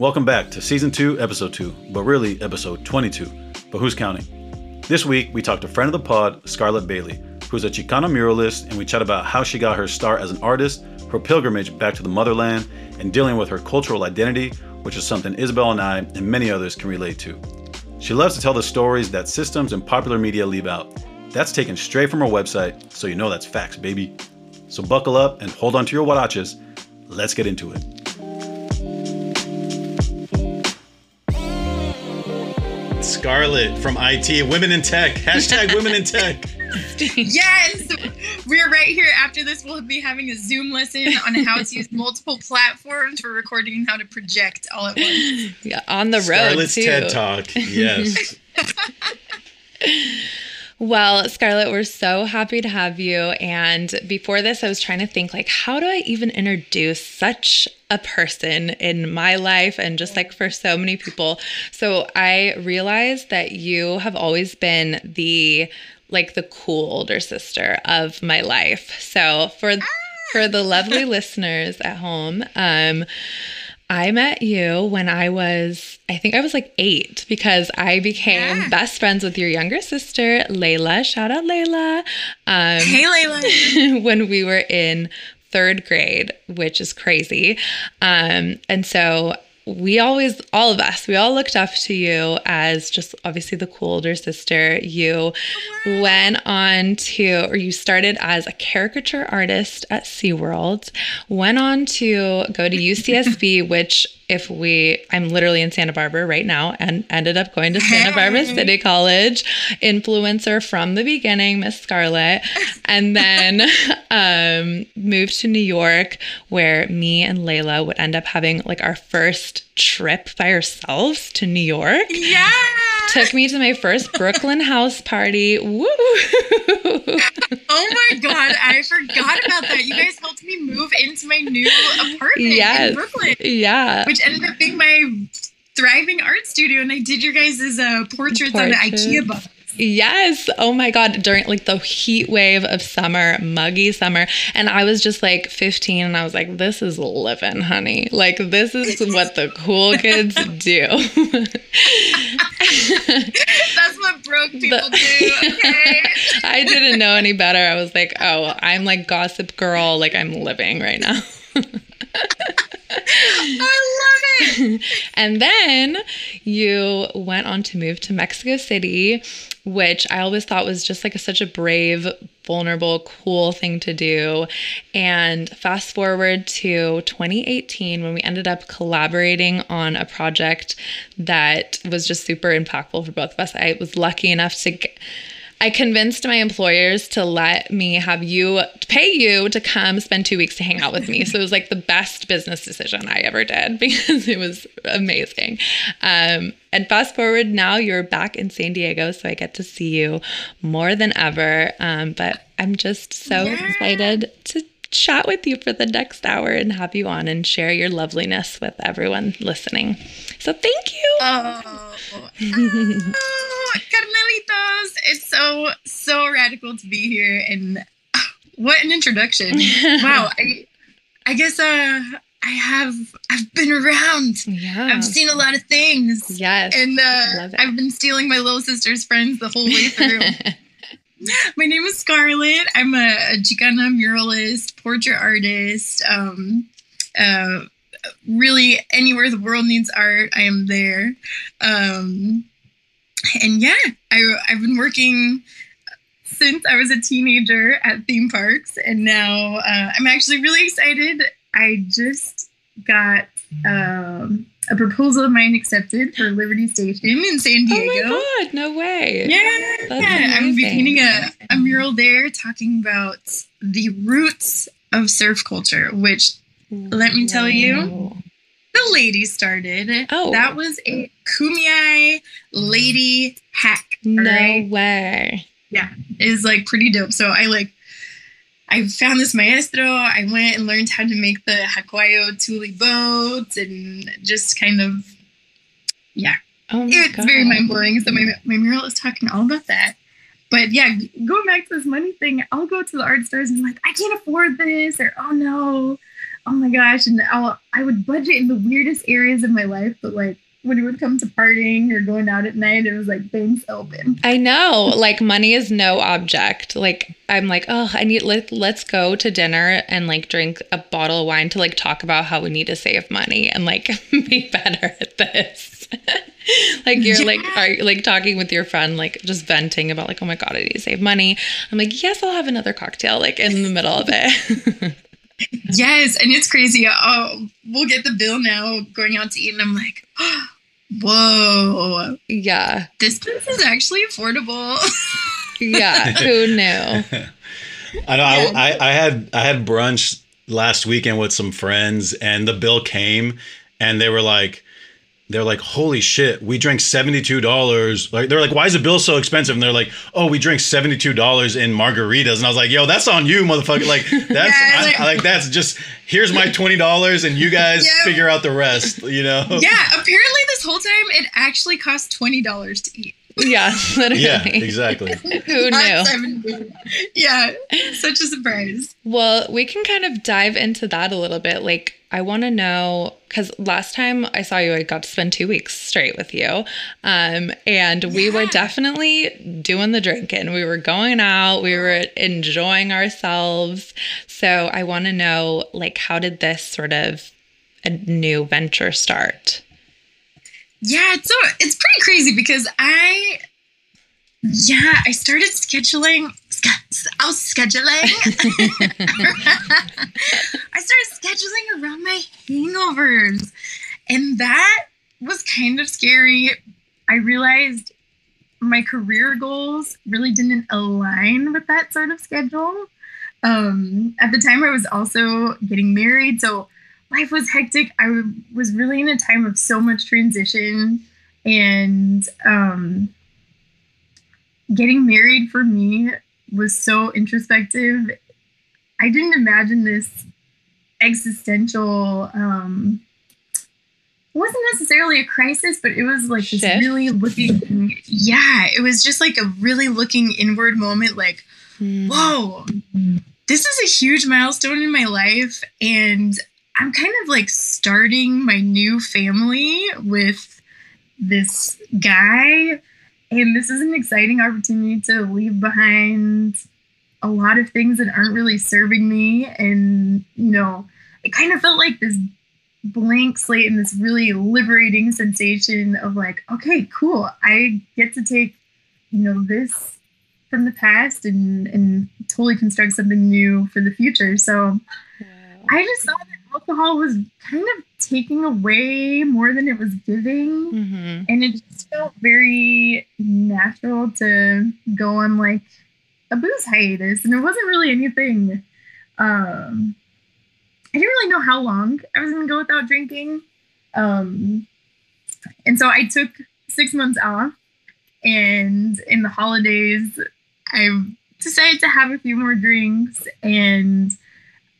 Welcome back to season two, episode two, but really episode 22. But who's counting? This week, we talked to friend of the pod, Scarlett Baily, who's a Chicana muralist, and we chat about how she got her start as an artist, her pilgrimage back to the motherland, and dealing with her cultural identity, which is something Isabel and I and many others can relate to. She loves to tell the stories that systems and popular media leave out. That's taken straight from her website, so you know that's facts, baby. So buckle up and hold on to your huaraches. Let's get into it. Scarlett from IT, Women in Tech, hashtag Women in Tech. yes, we're right here. After this, we'll be having a Zoom lesson on how to use multiple platforms for recording and how to project all at once. Yeah, on the road Scarlett's too. TED Talk, yes. Well, Scarlett, we're so happy to have you. And before this, I was trying to think like, how do I even introduce such a person in my life and just like for so many people? So I realized that you have always been the like the cool older sister of my life. So for for the lovely listeners at home, um, I met you when I was, I think I was like eight because I became Yeah. best friends with your younger sister, Layla. Shout out Layla. Um, Hey, Layla. when we were in third grade, which is crazy. Um, and so we always, all of us, we all looked up to you as just obviously the cool older sister. You went on to, or you started as a caricature artist at SeaWorld, went on to go to UCSB, which if we, I'm literally in Santa Barbara right now and ended up going to Santa Barbara City College, influencer from the beginning, Miss Scarlett, and then um, moved to New York where me and Layla would end up having like our first trip by ourselves to New York. yeah. Took me to my first Brooklyn house party. Woo! Oh my God, I forgot about that. You guys helped me move into my new apartment Yes. in Brooklyn, yeah. which ended up being my thriving art studio. And I did your guys' uh, portraits, on the IKEA box. Yes. Oh my God. During like the heat wave of summer, muggy summer. And I was just like 15 and I was like, this is living, honey. Like, this is what the cool kids do. That's what broke people The- do. Okay. I didn't know any better. I was like, oh, I'm like gossip girl. Like, I'm living right now. I love it. And then you went on to move to Mexico City, which I always thought was just like a, such a brave, vulnerable, cool thing to do. And fast forward to 2018 when we ended up collaborating on a project that was just super impactful for both of us. I was lucky enough to get. I convinced my employers to let me have you pay you to come spend two weeks to hang out with me. So it was like the best business decision I ever did because it was amazing. Um, and fast forward now, you're back in San Diego, so I get to see you more than ever. Um, but I'm just so Yeah. excited to chat with you for the next hour and have you on and share your loveliness with everyone listening. So thank you. Oh, Carmelitos. It's so, so radical to be here. And what an introduction. Wow. I, I guess uh, I have, I've been around. yeah. I've seen a lot of things. Yes. And uh, I've been stealing my little sister's friends the whole way through. my name is Scarlett. I'm a, a Chicana muralist, portrait artist. Um, uh, really, anywhere the world needs art, I am there. Um, and yeah, I, I've been working since I was a teenager at theme parks, and now uh, I'm actually really excited. I just got um, a proposal of mine accepted for Liberty Station in San Diego. Oh my god, no way. Yeah, That's yeah. I'm gonna be painting a, a mural there talking about the roots of surf culture, which Let me tell you. The lady started. Oh. That was a Kumeyaay lady hack. No alright? way. Yeah. Is like pretty dope. So I like I found this maestro. I went and learned how to make the Hakuayo Tule boats and just kind of yeah, Oh my it's god. very mind blowing. So my my mural is talking all about that. But yeah, going back to this money thing, I'll go to the art stores and be like, I can't afford this, or oh no, oh my gosh, and I'll I would budget in the weirdest areas of my life, but like when it would come to partying or going out at night, it was like banks open. I know, like money is no object. Like I'm like, oh, I need let let's go to dinner and like drink a bottle of wine to like talk about how we need to save money and like be better at this. like you're yeah. like are like talking with your friend, like just venting about like, oh my god, I need to save money. I'm like, yes, I'll have another cocktail like in the middle of it. yes, and it's crazy. Oh, we'll get the bill now going out to eat, and I'm like, oh, whoa, yeah, this place is actually affordable. yeah, who knew? I know. Yeah. I, I I had I had brunch last weekend with some friends, and the bill came, and they were like they're like, holy shit, we drank $72. Like, they're like, why is the bill so expensive? And they're like, oh, we drank $72 in margaritas. And I was like, yo, that's on you, motherfucker. Like, that's, yeah, like, I, like, that's just, here's my $20 and you guys yeah. figure out the rest, you know? Yeah, apparently this whole time it actually cost $20 to eat. Yeah, literally. Yeah, exactly. Who knew? Yeah, such a surprise. Well, we can kind of dive into that a little bit. Like, I want to know because last time I saw you, I got to spend two weeks straight with you. Um, and we yeah. were definitely doing the drinking. We were going out, we were enjoying ourselves. So I want to know, like, how did this sort of a new venture start? Yeah, it's so it's pretty crazy because I, yeah, I started scheduling. I was scheduling. I started scheduling around my hangovers, and that was kind of scary. I realized my career goals really didn't align with that sort of schedule. Um, at the time, I was also getting married, so life was hectic. I was really in a time of so much transition and um, getting married for me was so introspective. I didn't imagine this existential um it wasn't necessarily a crisis, but it was like Shift. this really looking yeah, it was just like a really looking inward moment like, mm. whoa, this is a huge milestone in my life and I'm kind of like starting my new family with this guy. And this is an exciting opportunity to leave behind a lot of things that aren't really serving me. And, you know, it kind of felt like this blank slate and this really liberating sensation of like, okay, cool. I get to take, you know, this from the past and and totally construct something new for the future. So I just saw that alcohol was kind of taking away more than it was giving. Mm-hmm. And it just felt very natural to go on like a booze hiatus. And it wasn't really anything. Um, I didn't really know how long I was to go without drinking. Um, and so I took six months off. And in the holidays, I decided to have a few more drinks and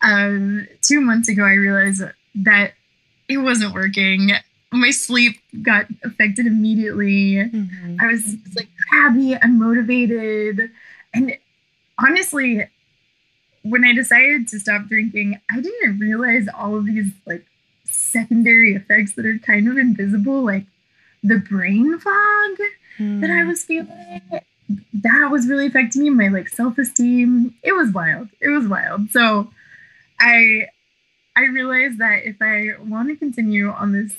um, two months ago, I realized that it wasn't working. My sleep got affected immediately. Mm-hmm. I was like crabby, unmotivated. And honestly, when I decided to stop drinking, I didn't realize all of these like secondary effects that are kind of invisible, like the brain fog mm. that I hmm. was feeling. That was really affecting me, my like self-esteem. It was wild. It was wild. So I I realized that if I want to continue on this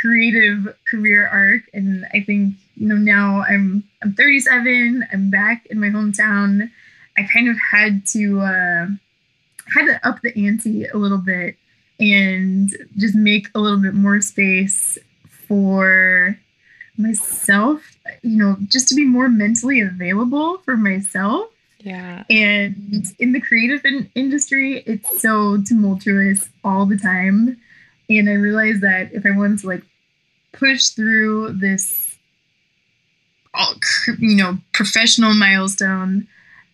creative career arc, and I think you know now I'm I'm 37, I'm back in my hometown. I kind of had to uh, had to up the ante a little bit and just make a little bit more space for myself. You know, just to be more mentally available for myself yeah. And in the creative in- industry, it's so tumultuous all the time. And I realized that if I wanted to like push through this, all you know, professional milestone,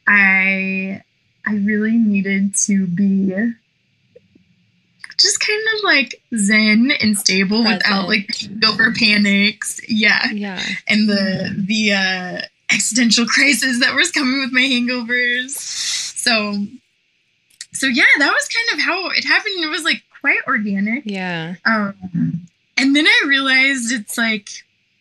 I I really needed to be just kind of like zen and stable Present. without like over panics. Yeah. Yeah. And the the uh existential crisis that was coming with my hangovers. So, so yeah, that was kind of how it happened. It was like quite organic. Yeah. Um, and then I realized it's like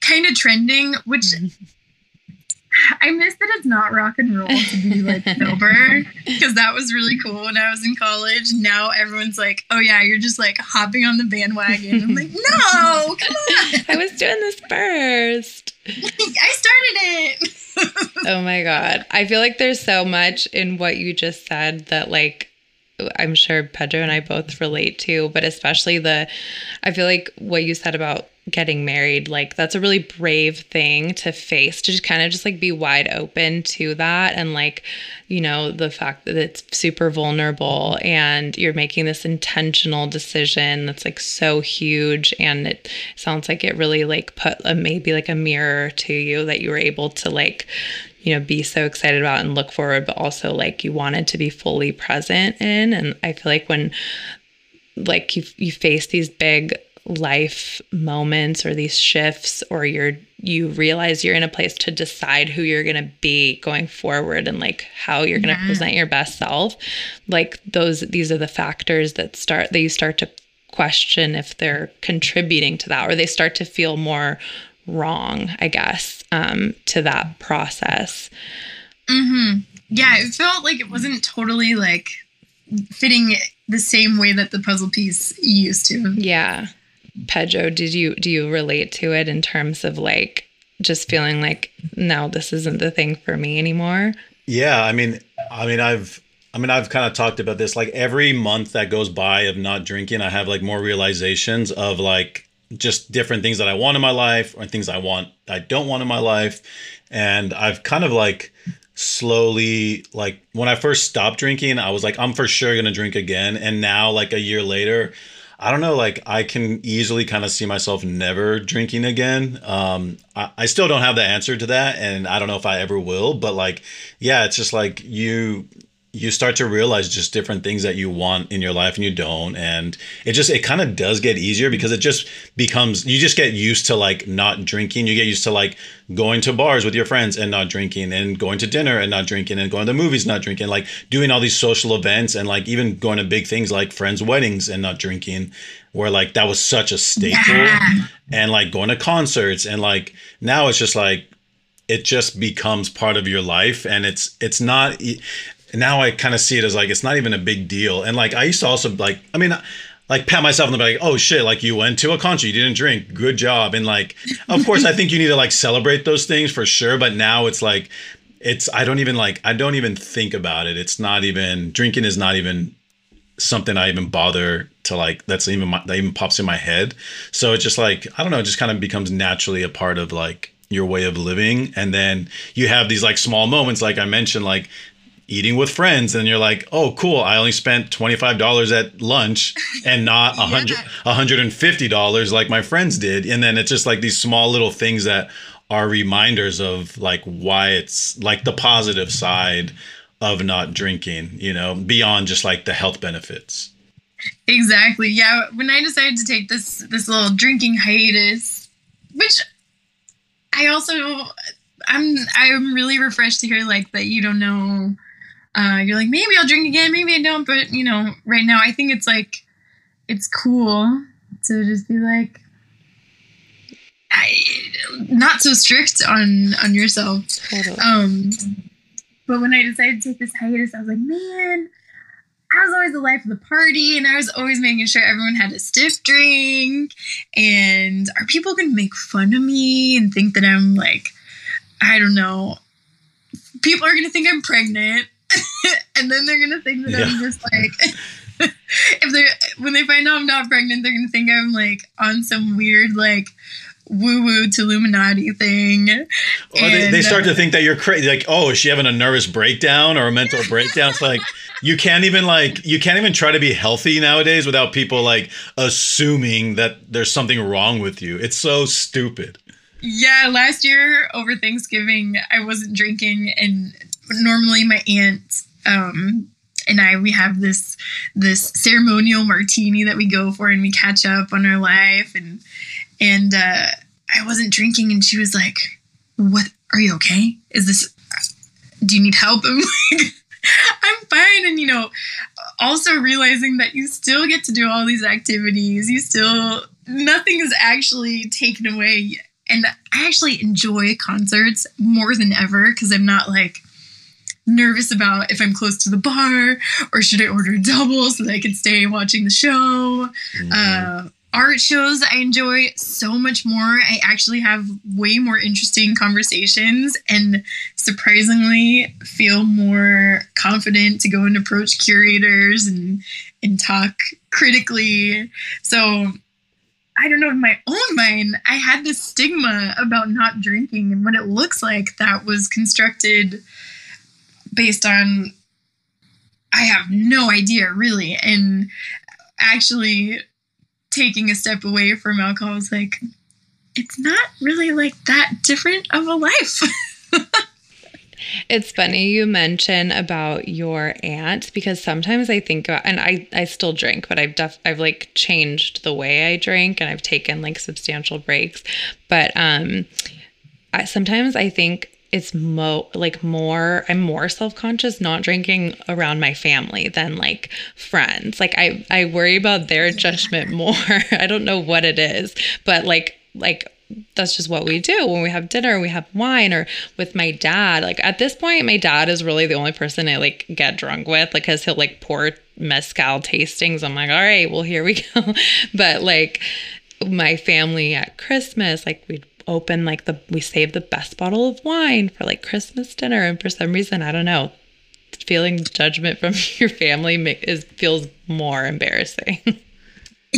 kind of trending, which I miss that it's not rock and roll to be like sober because that was really cool when I was in college. Now everyone's like, "Oh yeah, you're just like hopping on the bandwagon." I'm like, "No, come on! I was doing this first. I started it." oh my god, I feel like there's so much in what you just said that like I'm sure Pedro and I both relate to, but especially the I feel like what you said about getting married, like that's a really brave thing to face, to just kind of just like be wide open to that. And like, you know, the fact that it's super vulnerable and you're making this intentional decision that's like so huge. And it sounds like it really like put a maybe like a mirror to you that you were able to like, you know, be so excited about and look forward, but also like you wanted to be fully present in. And I feel like when like you you face these big life moments or these shifts or you're you realize you're in a place to decide who you're going to be going forward and like how you're going to yeah. present your best self like those these are the factors that start that you start to question if they're contributing to that or they start to feel more wrong i guess um, to that process mm-hmm. yeah it felt like it wasn't totally like fitting the same way that the puzzle piece used to yeah Pedro, did you do you relate to it in terms of like just feeling like no, this isn't the thing for me anymore? Yeah, I mean, I mean, I've I mean, I've kind of talked about this. Like every month that goes by of not drinking, I have like more realizations of like just different things that I want in my life or things I want I don't want in my life. And I've kind of like slowly like when I first stopped drinking, I was like, I'm for sure gonna drink again. And now, like a year later, I don't know, like I can easily kind of see myself never drinking again. Um, I, I still don't have the answer to that, and I don't know if I ever will. But like, yeah, it's just like you you start to realize just different things that you want in your life and you don't. And it just it kind of does get easier because it just becomes you just get used to like not drinking. You get used to like going to bars with your friends and not drinking and going to dinner and not drinking and going to the movies not drinking like doing all these social events and like even going to big things like friends weddings and not drinking where like that was such a staple. Yeah. and like going to concerts and like now it's just like it just becomes part of your life and it's it's not and now I kind of see it as like it's not even a big deal. And like I used to also like, I mean, like pat myself on the back, oh shit, like you went to a concert, you didn't drink, good job. And like, of course, I think you need to like celebrate those things for sure. But now it's like, it's I don't even like I don't even think about it. It's not even drinking is not even something I even bother to like. That's even my, that even pops in my head. So it's just like I don't know. It just kind of becomes naturally a part of like your way of living and then you have these like small moments like i mentioned like eating with friends and you're like oh cool i only spent $25 at lunch and not yeah. 100 $150 like my friends did. And then it's just like these small little things that are reminders of like why it's like the positive side of not drinking you know beyond just like the health benefits. Exactly. Yeah when i decided to take this this little drinking hiatus which i also i'm i'm really refreshed to hear like that you don't know uh, you're like, maybe I'll drink again, maybe I don't. But, you know, right now, I think it's like, it's cool to just be like, I, not so strict on on yourself. Totally. Um, but when I decided to take this hiatus, I was like, man, I was always the life of the party, and I was always making sure everyone had a stiff drink. And are people gonna make fun of me and think that I'm like, I don't know, people are gonna think I'm pregnant and then they're gonna think that yeah. I'm just like if they when they find out I'm not pregnant, they're gonna think I'm like on some weird like woo woo to Illuminati thing. Or they, they start uh, to think that you're crazy. Like, oh, is she having a nervous breakdown or a mental breakdown? It's like you can't even like you can't even try to be healthy nowadays without people like assuming that there's something wrong with you. It's so stupid. Yeah, last year over Thanksgiving, I wasn't drinking, and normally my aunt um, and I we have this this ceremonial martini that we go for and we catch up on our life and and uh, I wasn't drinking and she was like, "What? Are you okay? Is this? Do you need help?" I'm like, "I'm fine." And you know, also realizing that you still get to do all these activities. You still, nothing is actually taken away. And I actually enjoy concerts more than ever because I'm not like nervous about if I'm close to the bar or should I order a double so that I can stay watching the show. Mm-hmm. Uh, art shows I enjoy so much more. I actually have way more interesting conversations and surprisingly feel more confident to go and approach curators and and talk critically. So I don't know, in my own mind, I had this stigma about not drinking and what it looks like that was constructed based on I have no idea really. And actually taking a step away from alcohol was like, it's not really like that different of a life. It's funny you mention about your aunt because sometimes I think about, and I, I still drink, but I've def, I've like changed the way I drink and I've taken like substantial breaks. But um, I, sometimes I think it's mo like more i'm more self-conscious not drinking around my family than like friends. Like i i worry about their judgment more. I don't know what it is but like like that's just what we do when we have dinner we have wine or with my dad. Like at this point my dad is really the only person i like get drunk with like because he'll like pour mezcal tastings. I'm like all right well here we go. But like my family at christmas like we'd open like the we saved the best bottle of wine for like Christmas dinner and for some reason I don't know feeling judgment from your family is feels more embarrassing.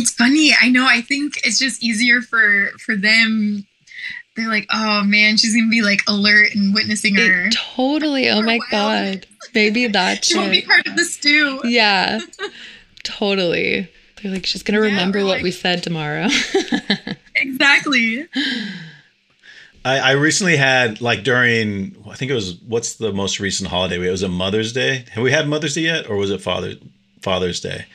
It's funny. I know. I think it's just easier for for them they're like, oh man, she's gonna be like alert and witnessing her. totally. Oh my god. Maybe that she won't be part of the stew. Yeah. totally. They're like, she's gonna remember what we said tomorrow. exactly. I, I recently had like during I think it was what's the most recent holiday? It was a Mother's Day. Have we had Mother's Day yet, or was it Father Father's Day?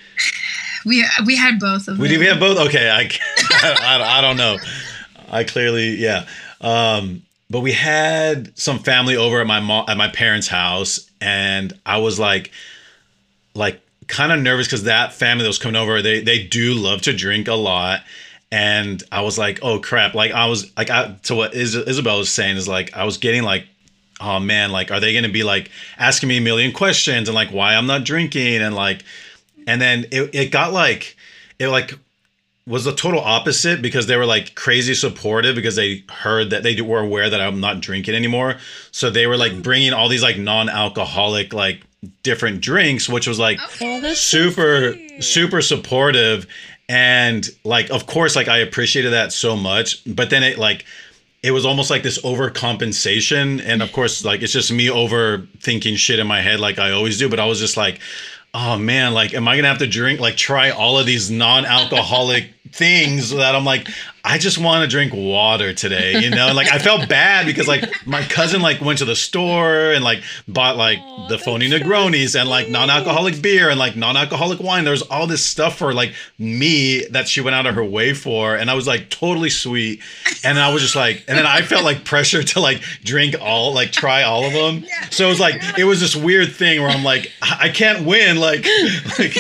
We we had both of them. We, we have both. Okay, I, I, I don't know. I clearly yeah. Um, but we had some family over at my mom at my parents' house, and I was like, like kind of nervous because that family that was coming over, they they do love to drink a lot, and I was like, oh crap! Like I was like, I, to what Is- Isabel was saying is like, I was getting like, oh man, like, are they gonna be like asking me a million questions and like why I'm not drinking and like, and then it it got like, it like was the total opposite because they were like crazy supportive because they heard that they were aware that I'm not drinking anymore. So they were like bringing all these like non-alcoholic like different drinks, which was like oh, super so super supportive and like of course like i appreciated that so much but then it like it was almost like this overcompensation. And of course like it's just me overthinking shit in my head like i always do but i was just like oh man like am i gonna have to drink like try all of these non-alcoholic things that i'm like I just want to drink water today, you know? And like I felt bad because like my cousin like went to the store and like bought like Aww, the phony Negronis and like non-alcoholic beer and like non-alcoholic wine. There's all this stuff for like me that she went out of her way for. And I was like totally sweet. And I was just like, and then I felt like pressure to like drink all, like try all of them. So it was like, it was this weird thing where I'm like, I can't win. Like, like,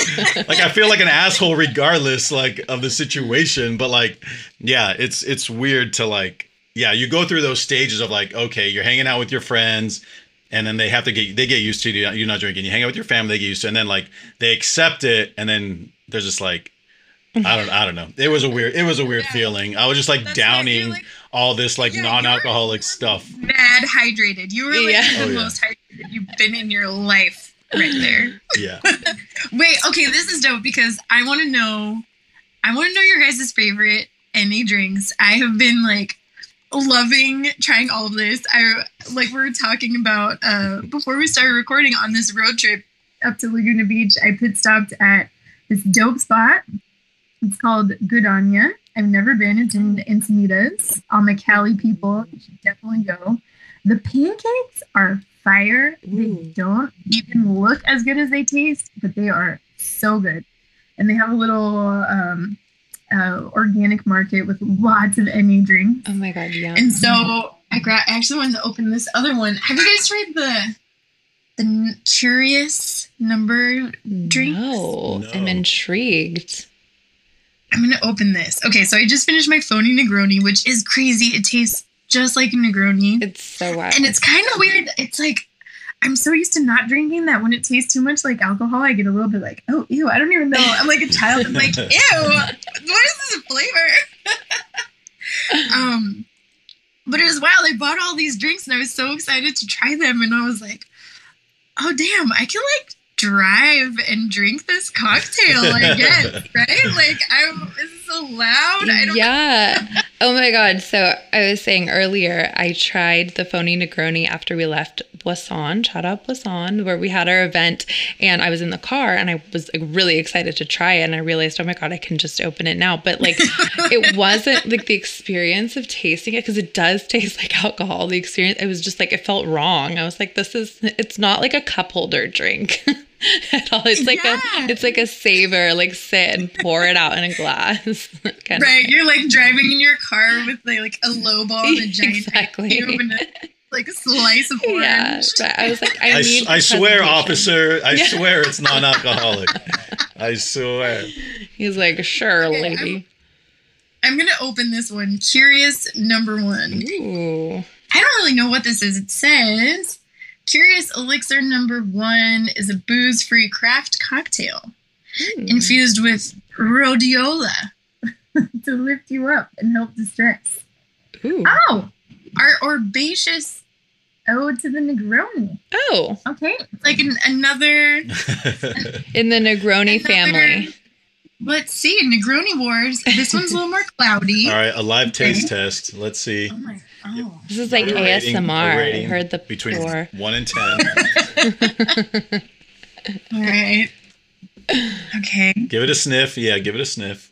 like I feel like an asshole regardless like of the situation. But like, yeah, it's it's weird to like yeah, you go through those stages of like, okay, you're hanging out with your friends, and then they have to get they get used to you. You're not drinking. You hang out with your family, they get used to, it, and then like they accept it, and then there's just like, I don't I don't know. It was a weird it was a weird yeah. feeling. I was just like That's downing like, all this like yeah, non-alcoholic stuff. Mad hydrated. You were like yeah. Oh, the oh, most hydrated you've been in your life right there. Yeah. Wait, okay, this is dope because I want to know I want to know your guys' favorite NA drinks. I have been like loving trying all of this. I like we were talking about uh, before we started recording on this road trip up to Laguna Beach. I pit stopped at this dope spot. It's called Good On I've never been. It's in Encinitas. All my Cali people you should definitely go. The pancakes are fire. Ooh. They don't even look as good as they taste, but they are so good. And they have a little um, uh, organic market with lots of NA drinks. Oh my god, yeah. And so I, gra- I actually wanted to open this other one. Have you guys tried the the n- curious number drinks? No, No. I'm intrigued. I'm gonna open this. Okay, so I just finished my phony Negroni, which is crazy. It tastes just like a Negroni. It's so wild. and it's kind of weird. It's like I'm so used to not drinking that when it tastes too much like alcohol, I get a little bit like, oh, ew, I don't even know. I'm like a child. I'm like, ew, what is this flavor? um, but it was wild. I bought all these drinks and I was so excited to try them, and I was like, oh damn, I can like drive and drink this cocktail. I guess, right? Like, I'm. Is loud. I don't. yeah. oh my god. So I was saying earlier, I tried the phony Negroni after we left Boisson. Shout out Boisson, where we had our event, and I was in the car and I was like, really excited to try it, and I realized, oh my god, I can just open it now. But like, it wasn't like the experience of tasting it because it does taste like alcohol. The experience, it was just like it felt wrong. I was like, this is. It's not like a cup holder drink. At all, it's like Yeah. a, it's like a savor, like sit and pour it out in a glass. kind of Right, you're like driving in your car with like, like a low ball and a giant Exactly. you open it, like a slice of orange. Yeah, but I was like, I, I, need. s- I swear, officer. I Yeah. swear it's non-alcoholic. I swear. He's like, sure, Okay, lady. I'm gonna open this one. Curious number one. Ooh, I don't really know what this is. It says Curious Elixir number one is a booze free craft cocktail Hmm. infused with rhodiola to lift you up and help distress. Ooh. Oh, our herbaceous ode to the Negroni. Oh, Okay, it's like an, another. in the Negroni another- family. Let's see, Negroni Wars. This one's a little more cloudy. All right, a live taste test. Let's see. Oh my! Oh. This is like A rating- ASMR. I rating heard the between pour. one and ten. All right. Okay. give it a sniff. Yeah, give it a sniff.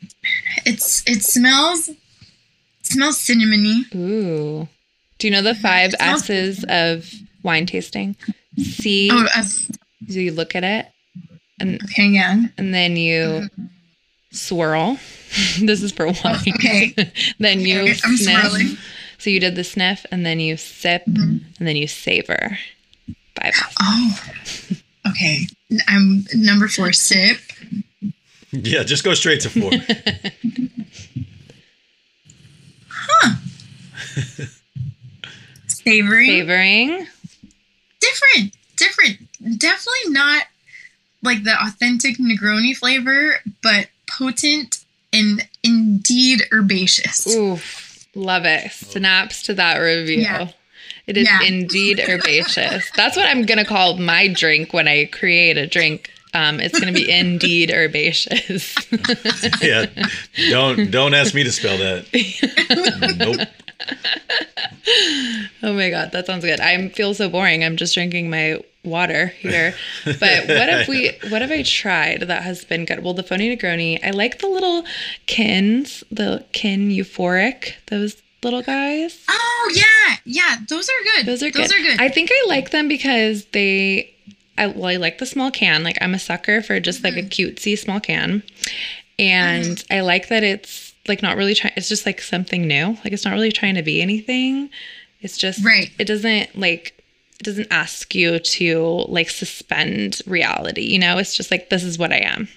It's it smells it smells cinnamony. Ooh. Do you know the five smells- S's of wine tasting? C. Oh, uh, So you look at it, and okay, yeah. and then you swirl. this is for wine. Okay. then you Okay, I'm sniff. swirling. So you did the sniff, and then you sip, Mhm. and then you savor. Five. Oh. Okay. I'm number four. Sip. Yeah, just go straight to four. Savory. Savoring. Different. Different. Definitely not like the authentic Negroni flavor, but potent and indeed herbaceous. Oof. Love it. Snaps to that review. Yeah. It is Yeah. indeed herbaceous. That's what I'm gonna call my drink when I create a drink. Um, it's gonna be indeed herbaceous. yeah, don't don't ask me to spell that. Nope. oh my god, that sounds good. I feel so boring. I'm just drinking my water here. But what if we? What have I tried that has been good? Well, the phony Negroni. I like the little kins, the kin euphoric. Those little guys. Oh yeah, yeah. Those are good. Those are good. Those are good. I think I like them because they. I, well, I like the small can. Like I'm a sucker for just like a Mm-hmm. cutesy small can, and I like that it's like not really trying. It's just like something new. Like it's not really trying to be anything. It's just Right. It doesn't like it doesn't ask you to like suspend reality. You know, it's just like this is what I am.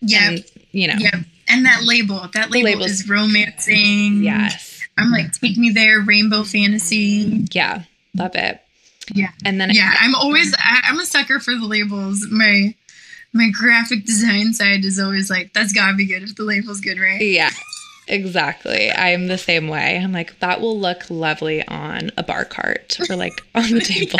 yeah, And, you know. yeah. And that label, that label is romancing. Yes. I'm like, take me there, rainbow fantasy. Yeah. Love it. Yeah. And then Yeah, I'm always I, I'm a sucker for the labels. My my graphic design side is always like, that's gotta be good if the label's good, right? Yeah, exactly. I'm the same way. I'm like, that will look lovely on a bar cart or like on the table.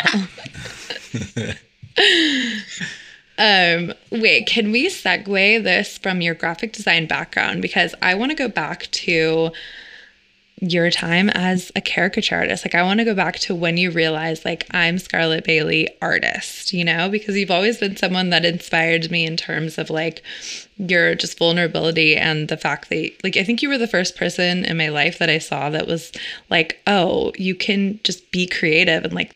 um, wait, can we segue this from your graphic design background? Because I want to go back to your time as a caricature artist. Like I want to go back to when you realized like I'm Scarlett Baily artist, you know, because you've always been someone that inspired me in terms of like your just vulnerability and the fact that like I think you were the first person in my life that I saw that was like, "Oh, you can just be creative and like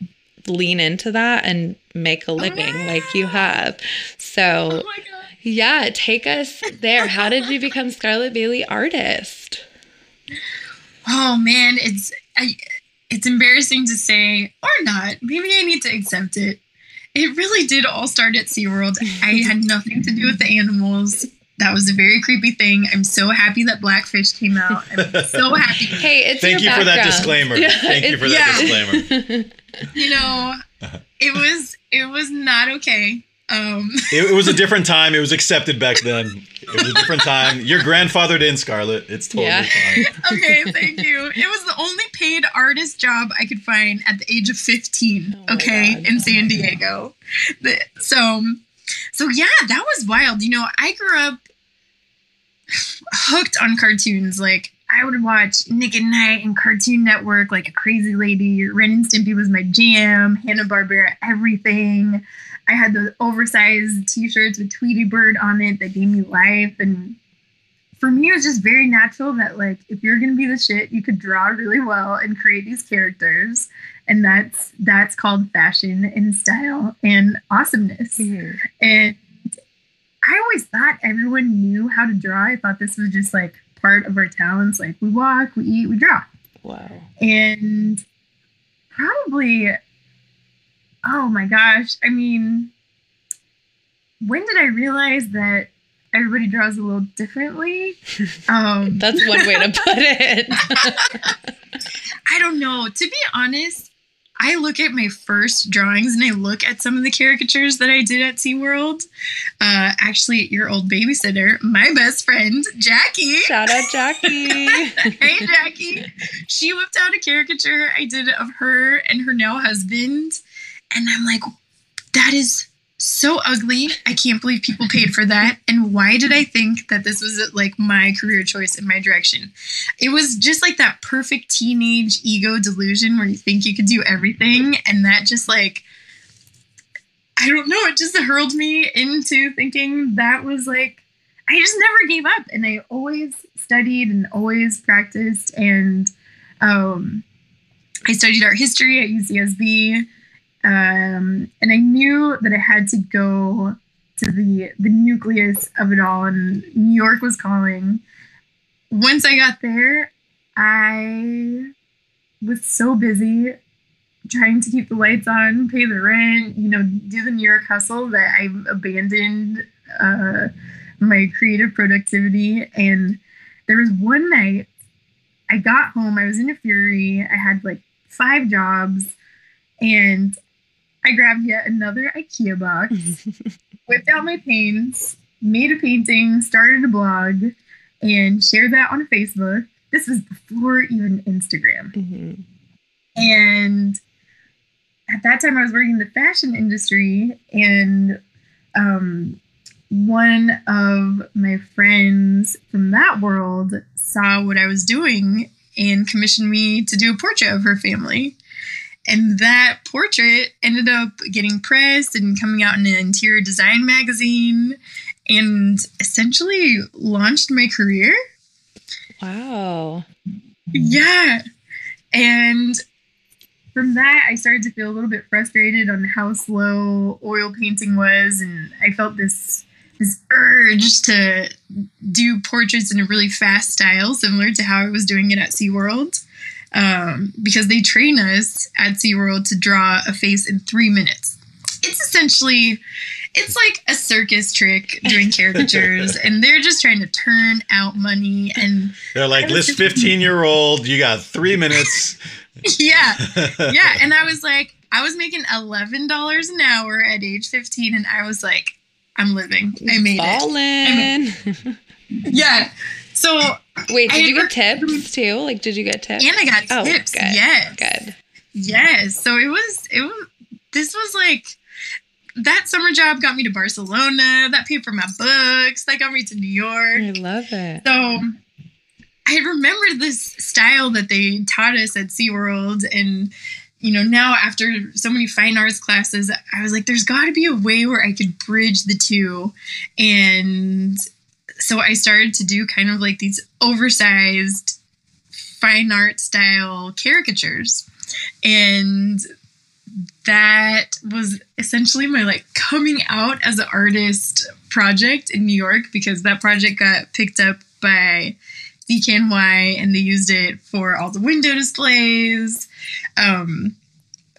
lean into that and make a living like you have." So, Oh yeah, take us there. How did you become Scarlett Baily artist? Oh man, it's I, it's embarrassing to say or not. Maybe I need to accept it. it really did all start at SeaWorld. I had nothing to do with the animals. That was a very creepy thing. I'm so happy that Blackfish came out. I'm so happy. Hey, it's Thank you your for that background. disclaimer. Yeah, Thank you for yeah. that disclaimer. You know, it was it was not okay. Um It, it was a different time. It was accepted back then. It was a different time. Your grandfathered in, Scarlett. It's totally Yeah. fine. okay, thank you. It was the only paid artist job I could find at the age of 15, Oh okay, God. in San Diego. The- So, so yeah, that was wild. You know, I grew up hooked on cartoons. Like, I would watch Nick at Night and Cartoon Network like a crazy lady. Ren and Stimpy was my jam, Hanna-Barbera, everything. I had the oversized t-shirts with Tweety Bird on it that gave me life and for me, it was just very natural that like if you're gonna be the shit, you could draw really well and create these characters, and that's that's called fashion and style and awesomeness. Mhm. And I always thought everyone knew how to draw. I thought this was just like part of our talents. Like we walk, we eat, we draw, Wow. and probably, oh my gosh, I mean, when did I realize that? Everybody draws a little differently. Um, That's one way to put it. I don't know. To be honest, I look at my first drawings and I look at some of the caricatures that I did at SeaWorld. Uh, actually, your old babysitter, my best friend, Jackie. Shout out Jackie. hey, Jackie. She whipped out a caricature I did of her and her now husband. And I'm like, that is so ugly. I can't believe people paid for that. And why did I think that this was like my career choice in my direction? It was just like that perfect teenage ego delusion where you think you could do everything. And that just like, I don't know, it just hurled me into thinking that was like, I just never gave up. And I always studied and always practiced. And um, I studied art history at UCSB. Um, and I knew that I had to go to the the nucleus of it all, and New York was calling. Once I got there, I was so busy trying to keep the lights on, pay the rent, you know, do the New York hustle that I abandoned uh, my creative productivity. And there was one night I got home, I was in a fury, I had like five jobs, and I grabbed yet another IKEA box, whipped out my paints, made a painting, started a blog, and shared that on Facebook. This was before even Instagram. Mhm. And at that time, I was working in the fashion industry, and um, one of my friends from that world saw what I was doing and commissioned me to do a portrait of her family. And that portrait ended up getting pressed and coming out in an interior design magazine and essentially launched my career. Wow. Yeah. And from that, I started to feel a little bit frustrated on how slow oil painting was. And I felt this this urge to do portraits in a really fast style, similar to how I was doing it at SeaWorld. Um, because they train us at SeaWorld to draw a face in three minutes. It's essentially it's like a circus trick doing caricatures and they're just trying to turn out money and They're like, this 15 year old, you got three minutes. yeah yeah and i was like i was making $11 an hour at age 15 and i was like i'm living i made it Ballin'. yeah so Wait, did you get tips too? Like, did you get tips? and i got Oh, tips good, yes Good. yes so it was it was this was like that summer job got me to barcelona that paid for my books that got me to new york I love it. So I remember this style that they taught us at SeaWorld. And, you know, now after so many fine arts classes, I was like, there's got to be a way where I could bridge the two. And so I started to do kind of like these oversized fine art style caricatures. And that was essentially my like coming out as an artist project in New York because that project got picked up by DKNY and they used it for all the window displays. Um,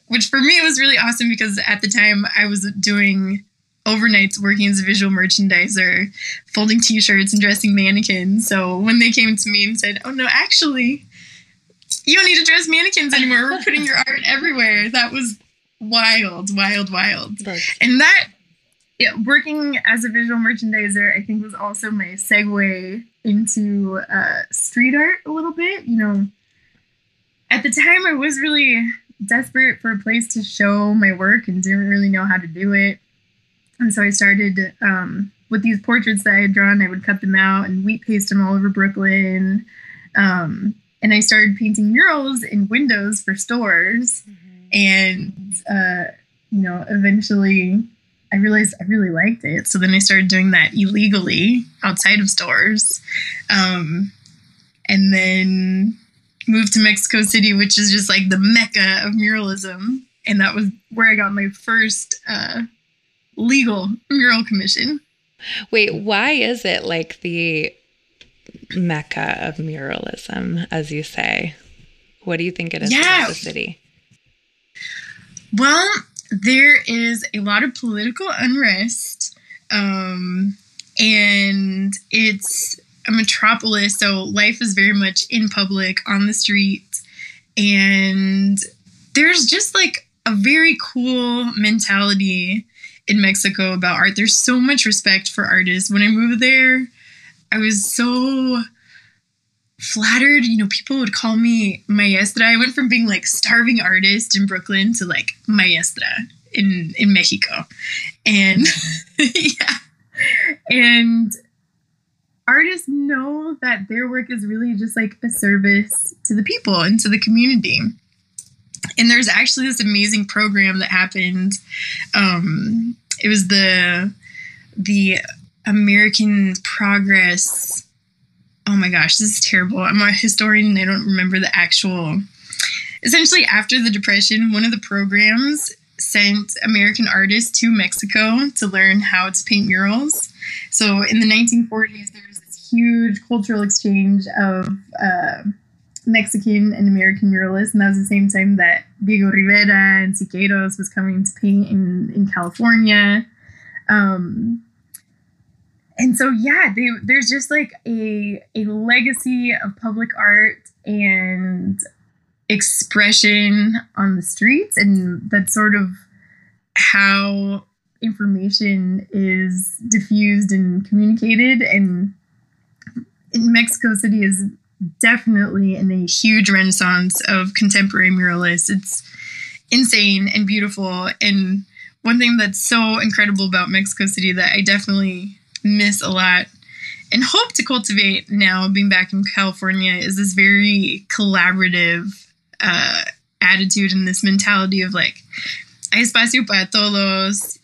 which for me was really awesome because at the time I was doing overnights working as a visual merchandiser, folding t-shirts and dressing mannequins. So when they came to me and said, "Oh no, actually, you don't need to dress mannequins anymore. We're putting your art everywhere." That was wild, wild, wild. That's- And that yeah, working as a visual merchandiser, I think was also my segue into uh, street art a little bit. You know, at the time I was really desperate for a place to show my work and didn't really know how to do it. And so I started um, with these portraits that I had drawn. I would cut them out and wheat paste them all over Brooklyn. Um, and I started painting murals in windows for stores. And, uh, you know, eventually I realized I really liked it. So then I started doing that illegally outside of stores. Um, and then moved to Mexico City, which is just like the mecca of muralism. And that was where I got my first uh, legal mural commission. Wait, why is it like the mecca of muralism, as you say? What do you think it is Yeah. about the city? Well, there is a lot of political unrest, um, and it's a metropolis, so life is very much in public, on the street, and there's just like a very cool mentality in Mexico about art. There's so much respect for artists. When I moved there, I was so flattered. You know, people would call me maestra. I went from being like starving artist in Brooklyn to like maestra in in Mexico, and yeah, and artists know that their work is really just like a service to the people and to the community. And there's actually this amazing program that happened. Um, it was the the American Progress oh my gosh, this is terrible. I'm a historian and I don't remember the actual. Essentially, after the Depression, one of the programs sent American artists to Mexico to learn how to paint murals. So in the 1940s, there was this huge cultural exchange of uh, Mexican and American muralists, and that was the same time that Diego Rivera and Siqueiros was coming to paint in, in California. Um, and so yeah they, there's just like a a legacy of public art and expression on the streets and that's sort of how information is diffused and communicated and in mexico city is definitely in a huge renaissance of contemporary muralists it's insane and beautiful and one thing that's so incredible about mexico city that i definitely miss a lot and hope to cultivate now being back in California is this very collaborative uh, attitude and this mentality of like, espacio para todos.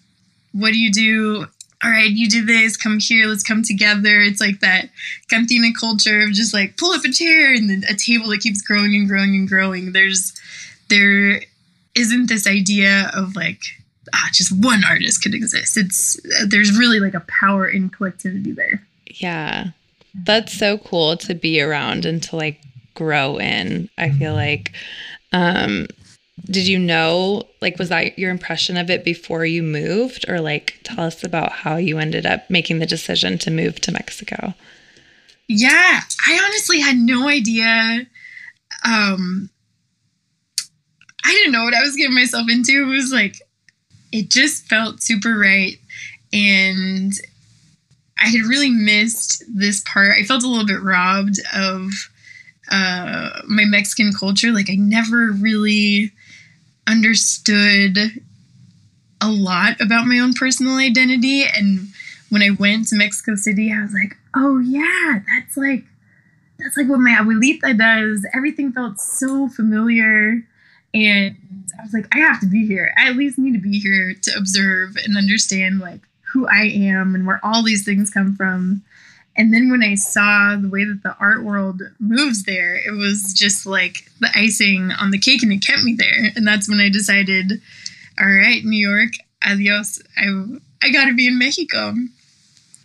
What do you do? All right, you do this, come here, let's come together. It's like that cantina culture of just like pull up a chair and then a table that keeps growing and growing and growing. There's, there isn't this idea of like, ah, just one artist could exist. It's there's really like a power in collectivity there. Yeah. That's so cool to be around and to like grow in. I feel like um did you know like was that your impression of it before you moved or like tell us about how you ended up making the decision to move to Mexico? Yeah, I honestly had no idea. Um, I didn't know what I was getting myself into. It was like, it just felt super right. And I had really missed this part. I felt a little bit robbed of uh, my Mexican culture. Like, I never really understood a lot about my own personal identity. And when I went to Mexico City, I was like, oh, yeah, that's like. That's like what my abuelita does. Everything felt so familiar. And I was like, I have to be here. I at least need to be here to observe and understand like who I am and where all these things come from. And then when I saw the way that the art world moves there, it was just like the icing on the cake and it kept me there. And that's when I decided, all right, New York, adios. I I got to be in Mexico.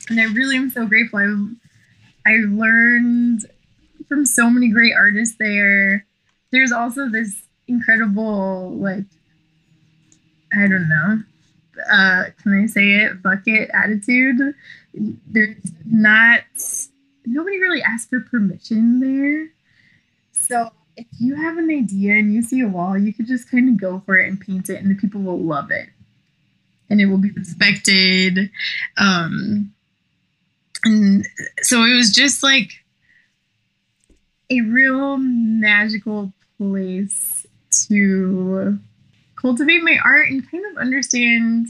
And I really am so grateful. I I learned from so many great artists there. There's also this incredible like I don't know. Uh, can I say it? bucket attitude. There's not nobody really asked for permission there. So if you have an idea and you see a wall, you could just kind of go for it and paint it, and the people will love it, and it will be respected. Um, and so it was just like a real magical place to cultivate my art and kind of understand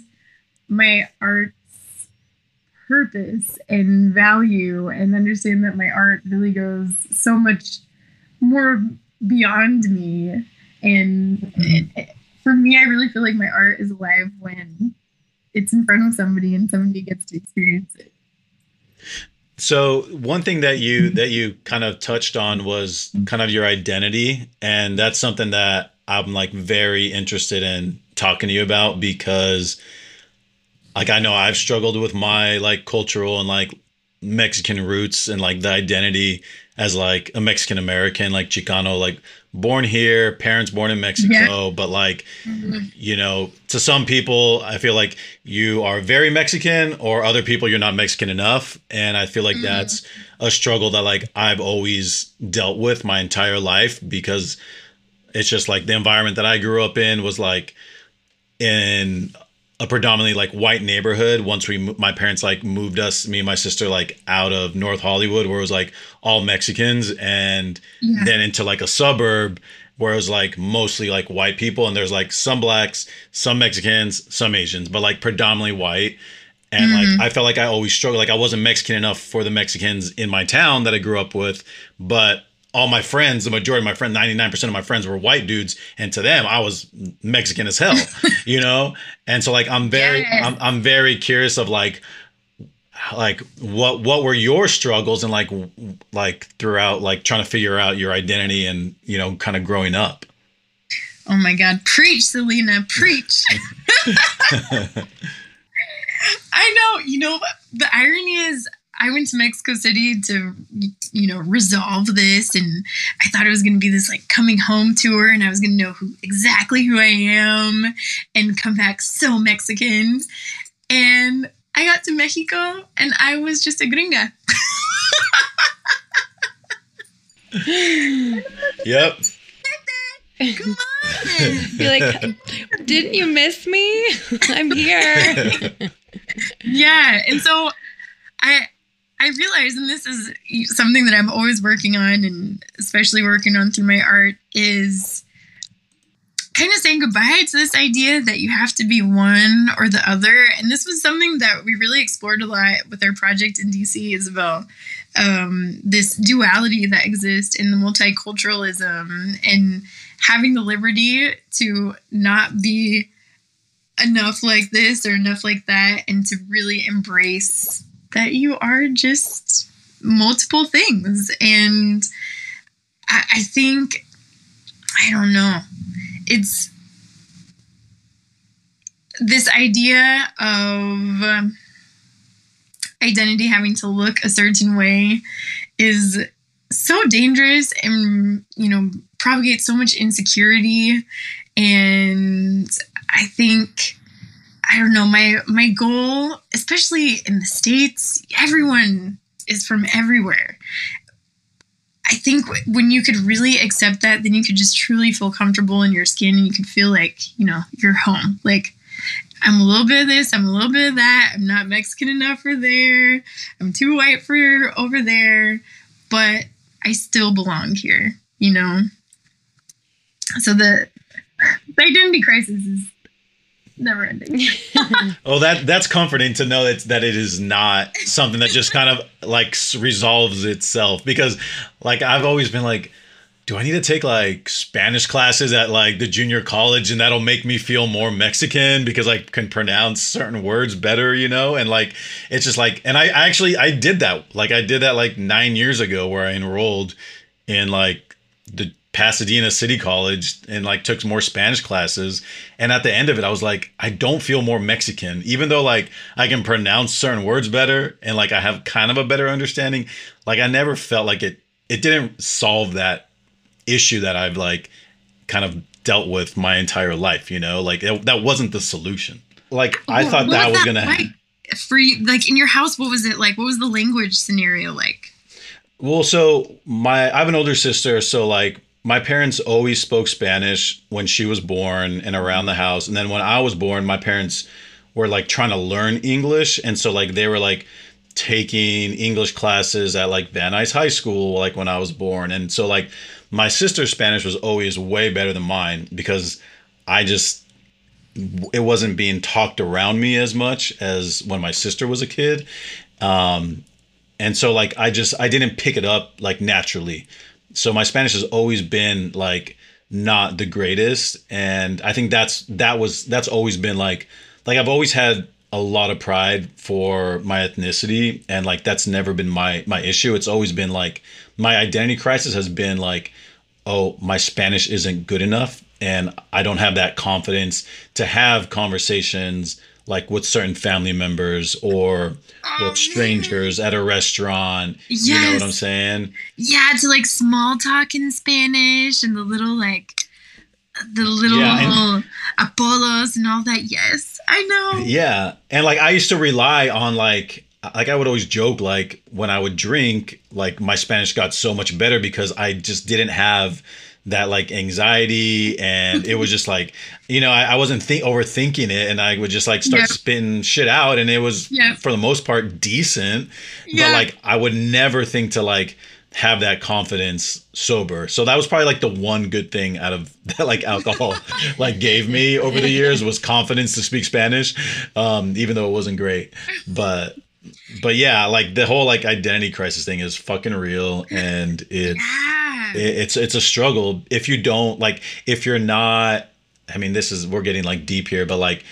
my art's purpose and value and understand that my art really goes so much more beyond me. And for me i really feel like my art is alive when it's in front of somebody and somebody gets to experience it. So one thing that you that you kind of touched on was kind of your identity and that's something that I'm like very interested in talking to you about because like I know I've struggled with my like cultural and like Mexican roots and like the identity as like a Mexican American, like Chicano, like born here, parents born in Mexico, yeah. but like, mm-hmm. you know, to some people, I feel like you are very Mexican, or other people, you're not Mexican enough. And I feel like mm-hmm. that's a struggle that like I've always dealt with my entire life because it's just like the environment that I grew up in was like in a predominantly like white neighborhood once we my parents like moved us me and my sister like out of north hollywood where it was like all mexicans and yeah. then into like a suburb where it was like mostly like white people and there's like some blacks some mexicans some asians but like predominantly white and mm-hmm. like i felt like i always struggled like i wasn't mexican enough for the mexicans in my town that i grew up with but all my friends, the majority of my friends, 99% of my friends were white dudes. And to them, I was Mexican as hell, you know? And so like, I'm very, yes. I'm, I'm very curious of like, like what, what were your struggles and like, like throughout, like trying to figure out your identity and, you know, kind of growing up. Oh my God. Preach, Selena, preach. I know, you know, the irony is I went to Mexico City to, you know, resolve this, and I thought it was going to be this like coming home tour, and I was going to know who exactly who I am, and come back so Mexican. And I got to Mexico, and I was just a gringa. yep. Come on. Be like, didn't you miss me? I'm here. yeah. And so I I realize, and this is something that I'm always working on, and especially working on through my art, is kind of saying goodbye to this idea that you have to be one or the other. And this was something that we really explored a lot with our project in DC, is about um, this duality that exists in the multiculturalism and having the liberty to not be enough like this or enough like that, and to really embrace that you are just multiple things. And I, I think, I don't know, it's this idea of um, identity having to look a certain way is so dangerous and you know propagates so much insecurity and i think I don't know, my my goal, especially in the states, everyone is from everywhere. I think when you could really accept that, then you could just truly feel comfortable in your skin and you could feel like, you know, you're home. Like I'm a little bit of this, I'm a little bit of that. I'm not Mexican enough for there. I'm too white for over there, but I still belong here, you know? So the, the identity crisis is never ending. well, oh, that that's comforting to know that that it is not something that just kind of like resolves itself because like I've always been like do I need to take like Spanish classes at like the junior college and that'll make me feel more Mexican because I can pronounce certain words better, you know? And like it's just like and I actually I did that. Like I did that like 9 years ago where I enrolled in like the Pasadena City College and like took more Spanish classes. And at the end of it, I was like, I don't feel more Mexican, even though like I can pronounce certain words better and like I have kind of a better understanding. Like I never felt like it, it didn't solve that issue that I've like kind of dealt with my entire life. You know, like it, that wasn't the solution. Like I thought that was that gonna. like for you like in your house what was it like what was the language scenario like Well, so my I have an older sister, so like my parents always spoke Spanish when she was born and around the house. And then when I was born, my parents were like trying to learn English. And so like they were like taking English classes at like Van Nuys High School, like when I was born. And so like my sister's Spanish was always way better than mine because I just it wasn't being talked around me as much as when my sister was a kid. Um, and so like I just I didn't pick it up like naturally. So my Spanish has always been like not the greatest, and I think that's that was that's always been like like I've always had a lot of pride for my ethnicity, and like that's never been my my issue. It's always been like my identity crisis has been like oh, my Spanish isn't good enough and I don't have that confidence to have conversations like with certain family members or Oh, with strangers at a restaurant. You know what I'm saying? yeah to like small talk in spanish and the little like the little Yeah, apollos and all that yes i know Yeah. And like I used to rely on like like I would always joke like when I would drink, like my Spanish got so much better because I just didn't have that like anxiety and it was just like you know I, I wasn't think overthinking it and I would just like start Yeah. spitting shit out and it was Yeah. for the most part decent Yeah. but like I would never think to like have that confidence sober so that was probably like the one good thing out of that like alcohol like gave me over the years was confidence to speak spanish um even though it wasn't great but but yeah like the whole like identity crisis thing is fucking real and it's yeah. it- it's it's a struggle. If you don't like if you're not i mean this is we're getting like deep here but like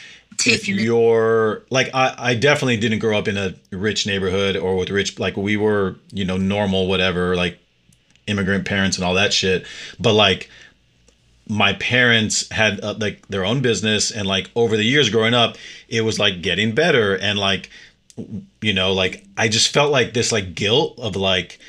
if you're like I, I definitely didn't grow up in a rich neighborhood or with rich like we were you know normal whatever like immigrant parents and all that shit. But like my parents had uh, like their own business and like over the years growing up it was like getting better and like you know like i just felt like this like guilt of like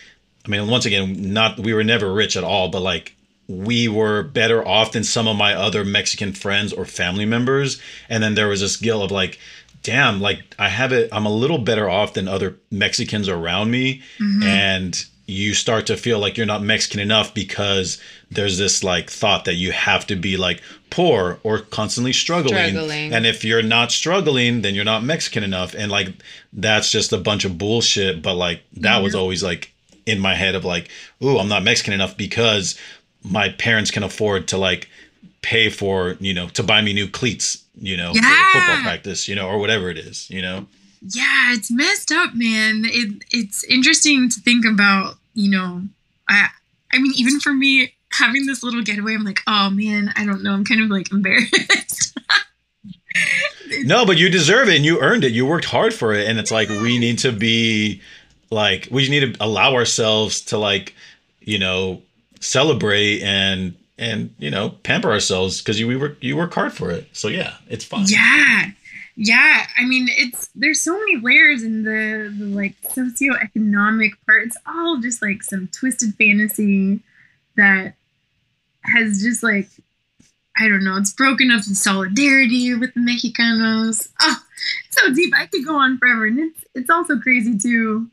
i mean once again not we were never rich at all but like we were better off than some of my other mexican friends or family members. And then there was this guilt of like damn like i have it i'm a little better off than other mexicans around me. Mm-hmm. And you start to feel like you're not mexican enough because there's this like thought that you have to be like poor or constantly struggling, Struggling. and if you're not struggling then you're not mexican enough. And like that's just a bunch of bullshit. But like that was mm-hmm. always like in my head of like ooh i'm not mexican enough because my parents can afford to like pay for you know to buy me new cleats you know for football practice you know or whatever it is you know Yeah, it's messed up, man. It it's interesting to think about, you know, I I mean, even for me having this little getaway, I'm like, oh man, I don't know. I'm kind of like embarrassed. No, but you deserve it and you earned it. You worked hard for it. And it's like we need to be like we need to allow ourselves to like, you know, celebrate and and you know, pamper ourselves because you we work you work hard for it. So yeah, it's fun. yeah. Yeah. I mean, it's there's so many layers in the, the like socioeconomic part. It's all just like some twisted fantasy that has just like I don't know, it's broken up the solidarity with the Mexicanos. Oh, so deep. I could go on forever. And it's it's also crazy too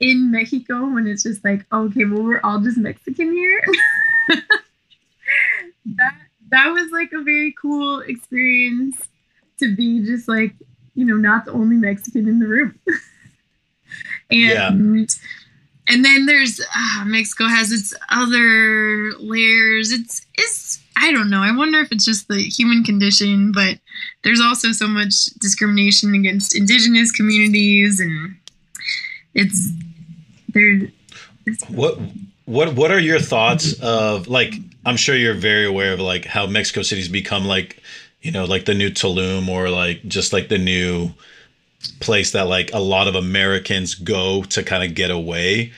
in Mexico when it's just like, okay, well, we're all just Mexican here. that that was like a very cool experience to be just like, you know, not the only Mexican in the room. and Yeah. and then there's uh, Mexico has its other layers. It's it's I don't know. I wonder if it's just the human condition, but there's also so much discrimination against indigenous communities, and it's there. What what what are your thoughts of like I'm sure you're very aware of like how Mexico City's become like you know like the new Tulum or like just like the new place that like a lot of Americans go to kind of get away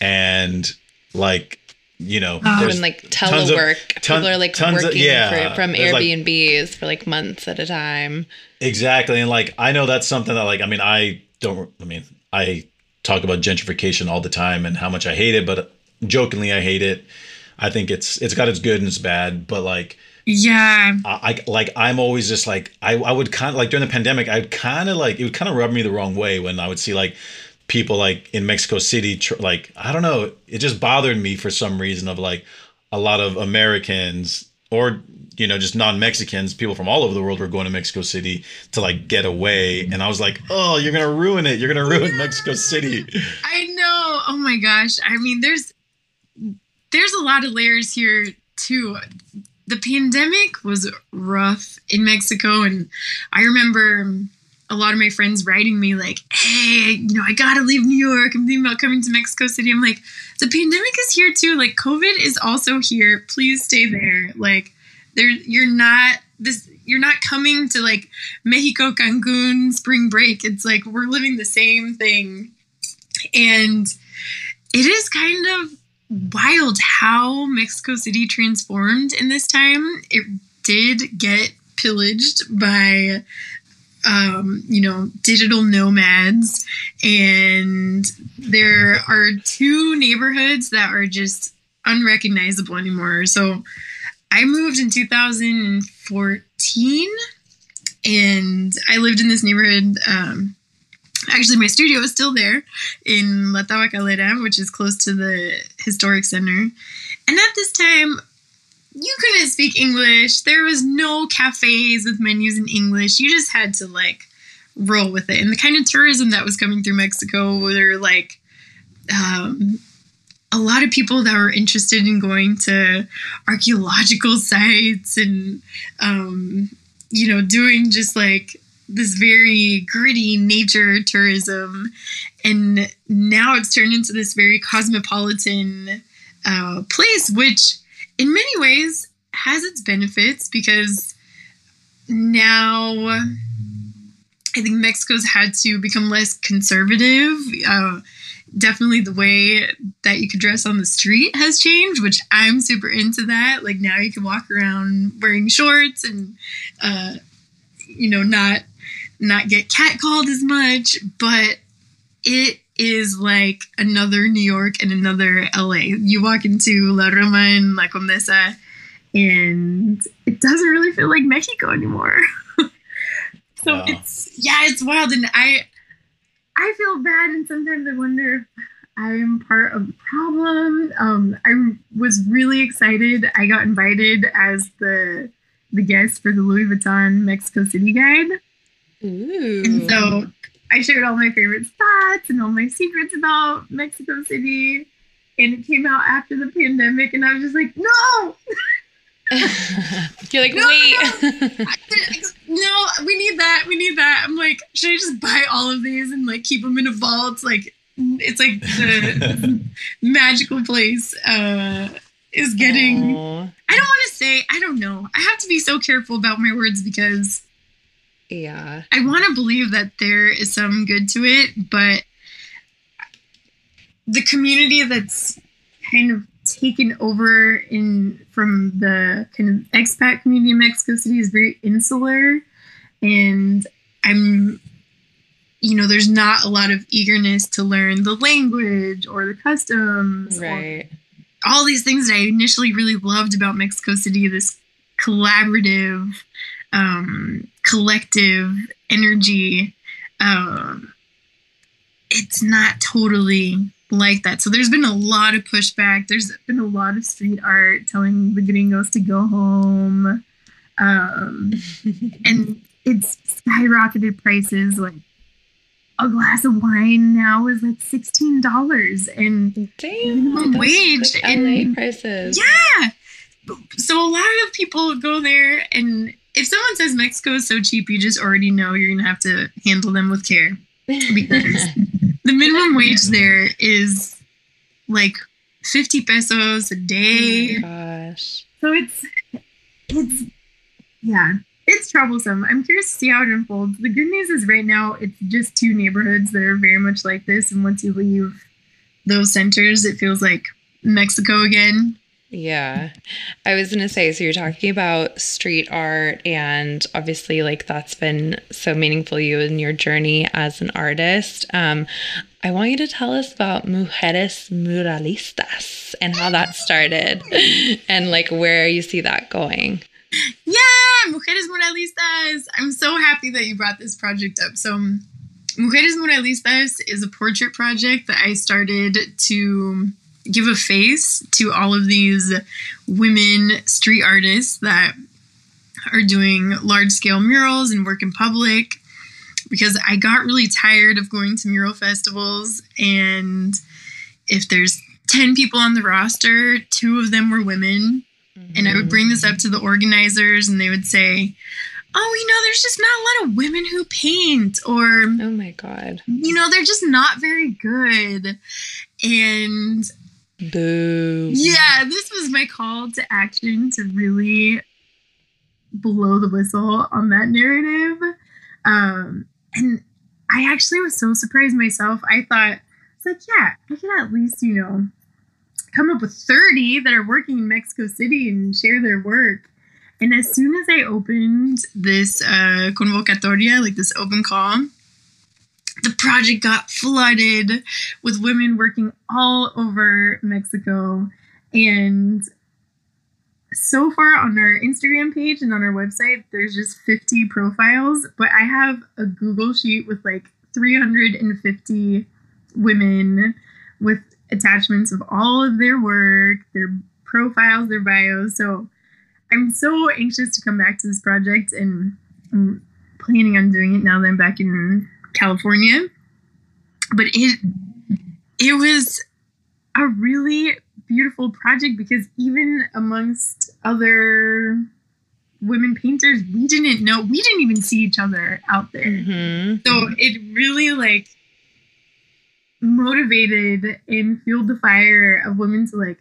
and like you know Oh, and like of- telework. ton- People are like tons of- working yeah, for, from there's, like- Airbnbs for like months at a time. Exactly. And like I know that's something that like I mean I don't I mean I talk about gentrification all the time and how much I hate it, but jokingly I hate it. I think it's it's got its good and its bad, but like Yeah. I, I like I'm always just like I, I would kind of like during the pandemic I'd kind of like it would kind of rub me the wrong way when I would see like people like in Mexico City tr- like I don't know it just bothered me for some reason of like a lot of Americans or you know just non-Mexicans people from all over the world were going to Mexico City to like get away and I was like oh you're gonna ruin it you're gonna ruin Mexico City I know. Oh my gosh. I mean, there's there's a lot of layers here too. The pandemic was rough in Mexico, and I remember um, a lot of my friends writing me like, "Hey, you know, I gotta leave New York. I'm thinking about coming to Mexico City." I'm like, "The pandemic is here too. Like, COVID is also here. Please stay there. Like, there, you're not this." You're not coming to like Mexico, Cancun, spring break. It's like we're living the same thing and it is kind of wild how Mexico City transformed in this time. It did get pillaged by um, you know, digital nomads. And there are two neighborhoods that are just unrecognizable anymore. So I moved in 2014 and I lived in this neighborhood. Um, actually, my studio is still there in La Tabacalera, which is close to the historic center. And at this time, you couldn't speak English. There was no cafes with menus in English. You just had to like roll with it. And the kind of tourism that was coming through Mexico were like um, a lot of people that were interested in going to archaeological sites and um, you know doing just like this very gritty nature tourism and now it's turned into this very cosmopolitan uh, place which in many ways has its benefits because now I think Mexico's had to become less conservative. Uh, definitely the way that you could dress on the street has changed, which I'm super into that. Like now you can walk around wearing shorts and uh, you know not not get catcalled as much, but it is like another New York and another LA. You walk into La Roma and La Condesa, and it doesn't really feel like Mexico anymore. so Wow. it's yeah, it's wild, and I I feel bad, and sometimes I wonder if I am part of the problem. Um, I was really excited. I got invited as the the guest for the Louis Vuitton Mexico City guide. Ooh. And so I shared all my favorite spots and all my secrets about Mexico City. And it came out after the pandemic, and I was just like, no, You're like, No, wait. no, we need that. We need that. I'm like, should I just buy all of these and like keep them in a vault? Like, it's like the magical place uh, is getting. Aw. I don't want to say, I don't know. I have to be so careful about my words because Yeah. I want to believe that there is some good to it, but the community that's kind of taken over in from the kind of expat community in Mexico City is very insular, and I'm, you know, there's not a lot of eagerness to learn the language or the customs, Right. all these things that I initially really loved about Mexico City, this collaborative, um, collective energy. Um, it's not totally like that. So there's been a lot of pushback. There's been a lot of street art telling the gringos to go home. Um, and it's skyrocketed prices. Like a glass of wine now is like $16. And Damn. Minimum wage like and- prices. Yeah. So a lot of people go there, and if someone says Mexico is so cheap, you just already know you're gonna have to handle them with care because the minimum wage there is like 50 pesos a Oh day. my gosh. So it's it's yeah, it's troublesome. I'm curious to see how it unfolds. The good news is right now it's just two neighborhoods that are very much like this, and once you leave those centers, it feels like Mexico again. Yeah. I was going to say, so you're talking about street art, and obviously, like, that's been so meaningful you in your journey as an artist. Um, I want you to tell us about Mujeres Muralistas and how that started and, like, where you see that going. Yeah, Mujeres Muralistas. I'm so happy that you brought this project up. So, Mujeres Muralistas is a portrait project that I started to give a face to all of these women street artists that are doing large scale murals and work in public because I got really tired of going to mural festivals and if there's 10 people on the roster, two of them were women. Mm-hmm. And I would bring this up to the organizers and they would say, Oh, you know, there's just not a lot of women who paint, or oh my God, you know, they're just not very good. And Boo. Yeah, this was my call to action to really blow the whistle on that narrative. Um, and I actually was so surprised myself. I thought, it's like, yeah, I can at least, you know, come up with 30 that are working in Mexico City and share their work. And as soon as I opened this uh, convocatoria, like this open call, the project got flooded with women working all over Mexico. And so far on our Instagram page and on our website, there's just 50 profiles, but I have a Google sheet with like 350 women with attachments of all of their work, their profiles, their bios. So I'm so anxious to come back to this project and I'm planning on doing it now that I'm back in California. But it it was a really beautiful project because even amongst other women painters, we didn't know we didn't even see each other out there. Mm-hmm. So it really like motivated and fueled the fire of women to like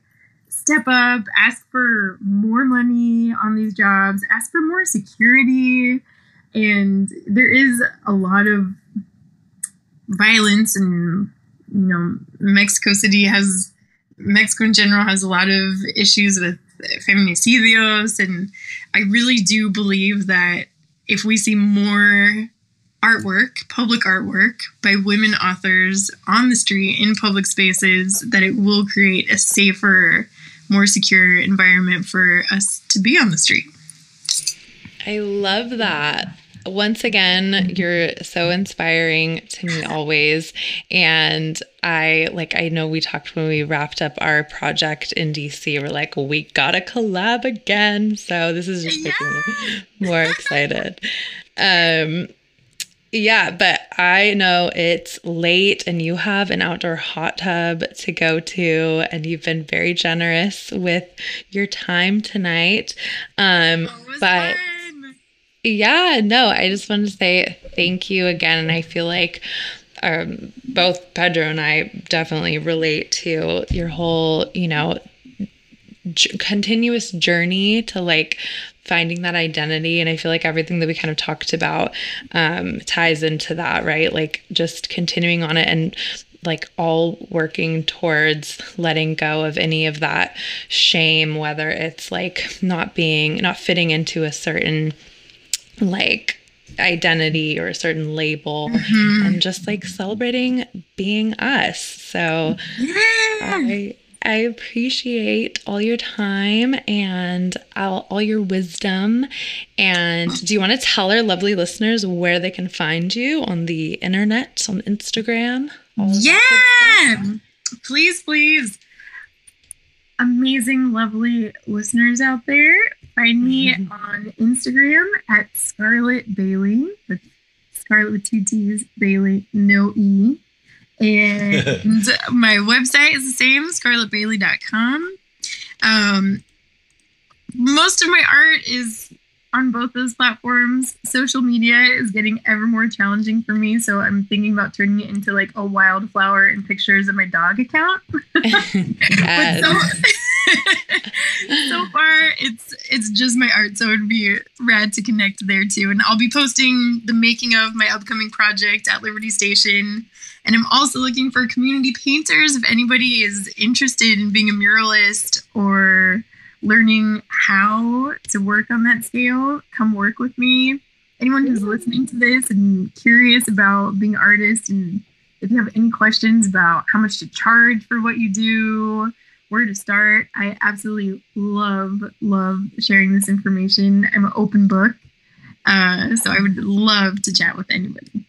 step up, ask for more money on these jobs, ask for more security. And there is a lot of violence and you know Mexico City has Mexico in general has a lot of issues with feminicidios and I really do believe that if we see more artwork, public artwork by women authors on the street in public spaces that it will create a safer, more secure environment for us to be on the street. I love that once again, you're so inspiring to me always. And I like, I know we talked when we wrapped up our project in DC. We're like, we gotta collab again. So this is just making me more excited. Um, yeah, but I know it's late and you have an outdoor hot tub to go to, and you've been very generous with your time tonight. Um, but. Fun yeah, no, I just wanted to say thank you again. And I feel like um, both Pedro and I definitely relate to your whole, you know, j- continuous journey to like finding that identity and i feel like everything that we kind of talked about um, ties into that right like just continuing on it and like all working towards letting go of any of that shame whether it's like not being not fitting into a certain like identity or a certain label mm-hmm. and just like celebrating being us. So yeah. I I appreciate all your time and all, all your wisdom. And do you want to tell our lovely listeners where they can find you on the internet, on Instagram? Yeah. Please, please. Amazing, lovely listeners out there. Find me mm-hmm. on Instagram at Scarlett Baily. That's Scarlett with two T's, Baily, no E. And my website is the same, scarlettbaily.com. Um, most of my art is on both those platforms. Social media is getting ever more challenging for me, so I'm thinking about turning it into like a wildflower and pictures of my dog account. yes. so far, it's it's just my art, so it'd be rad to connect there too. And I'll be posting the making of my upcoming project at Liberty Station. And I'm also looking for community painters. If anybody is interested in being a muralist or learning how to work on that scale, come work with me. Anyone who's listening to this and curious about being an artist, and if you have any questions about how much to charge for what you do, where to start, I absolutely love, love sharing this information. I'm an open book. Uh, so I would love to chat with anybody.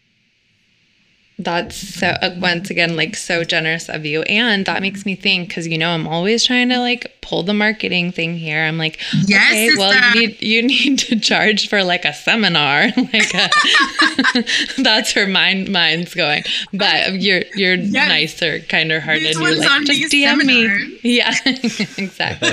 That's so uh, once again like so generous of you, and that makes me think because you know I'm always trying to like pull the marketing thing here. I'm like, Yes, okay, well you need you need to charge for like a seminar, like a, that's where mine mine's going. But you're you're Yes. nicer, kinder hearted. You're like on just DM seminar." me. Yeah, exactly.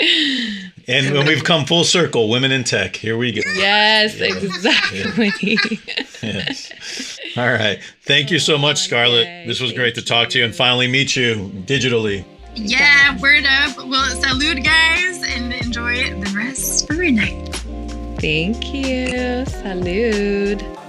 And when we've come full circle, women in tech, here we go. yes, exactly. Yes. All right. Thank you so much, oh, Scarlett. Yay, This was great to thank talk to you and finally meet you digitally. Yeah, word up. Well, salute, guys, and enjoy the rest of your night. Thank you. Salud.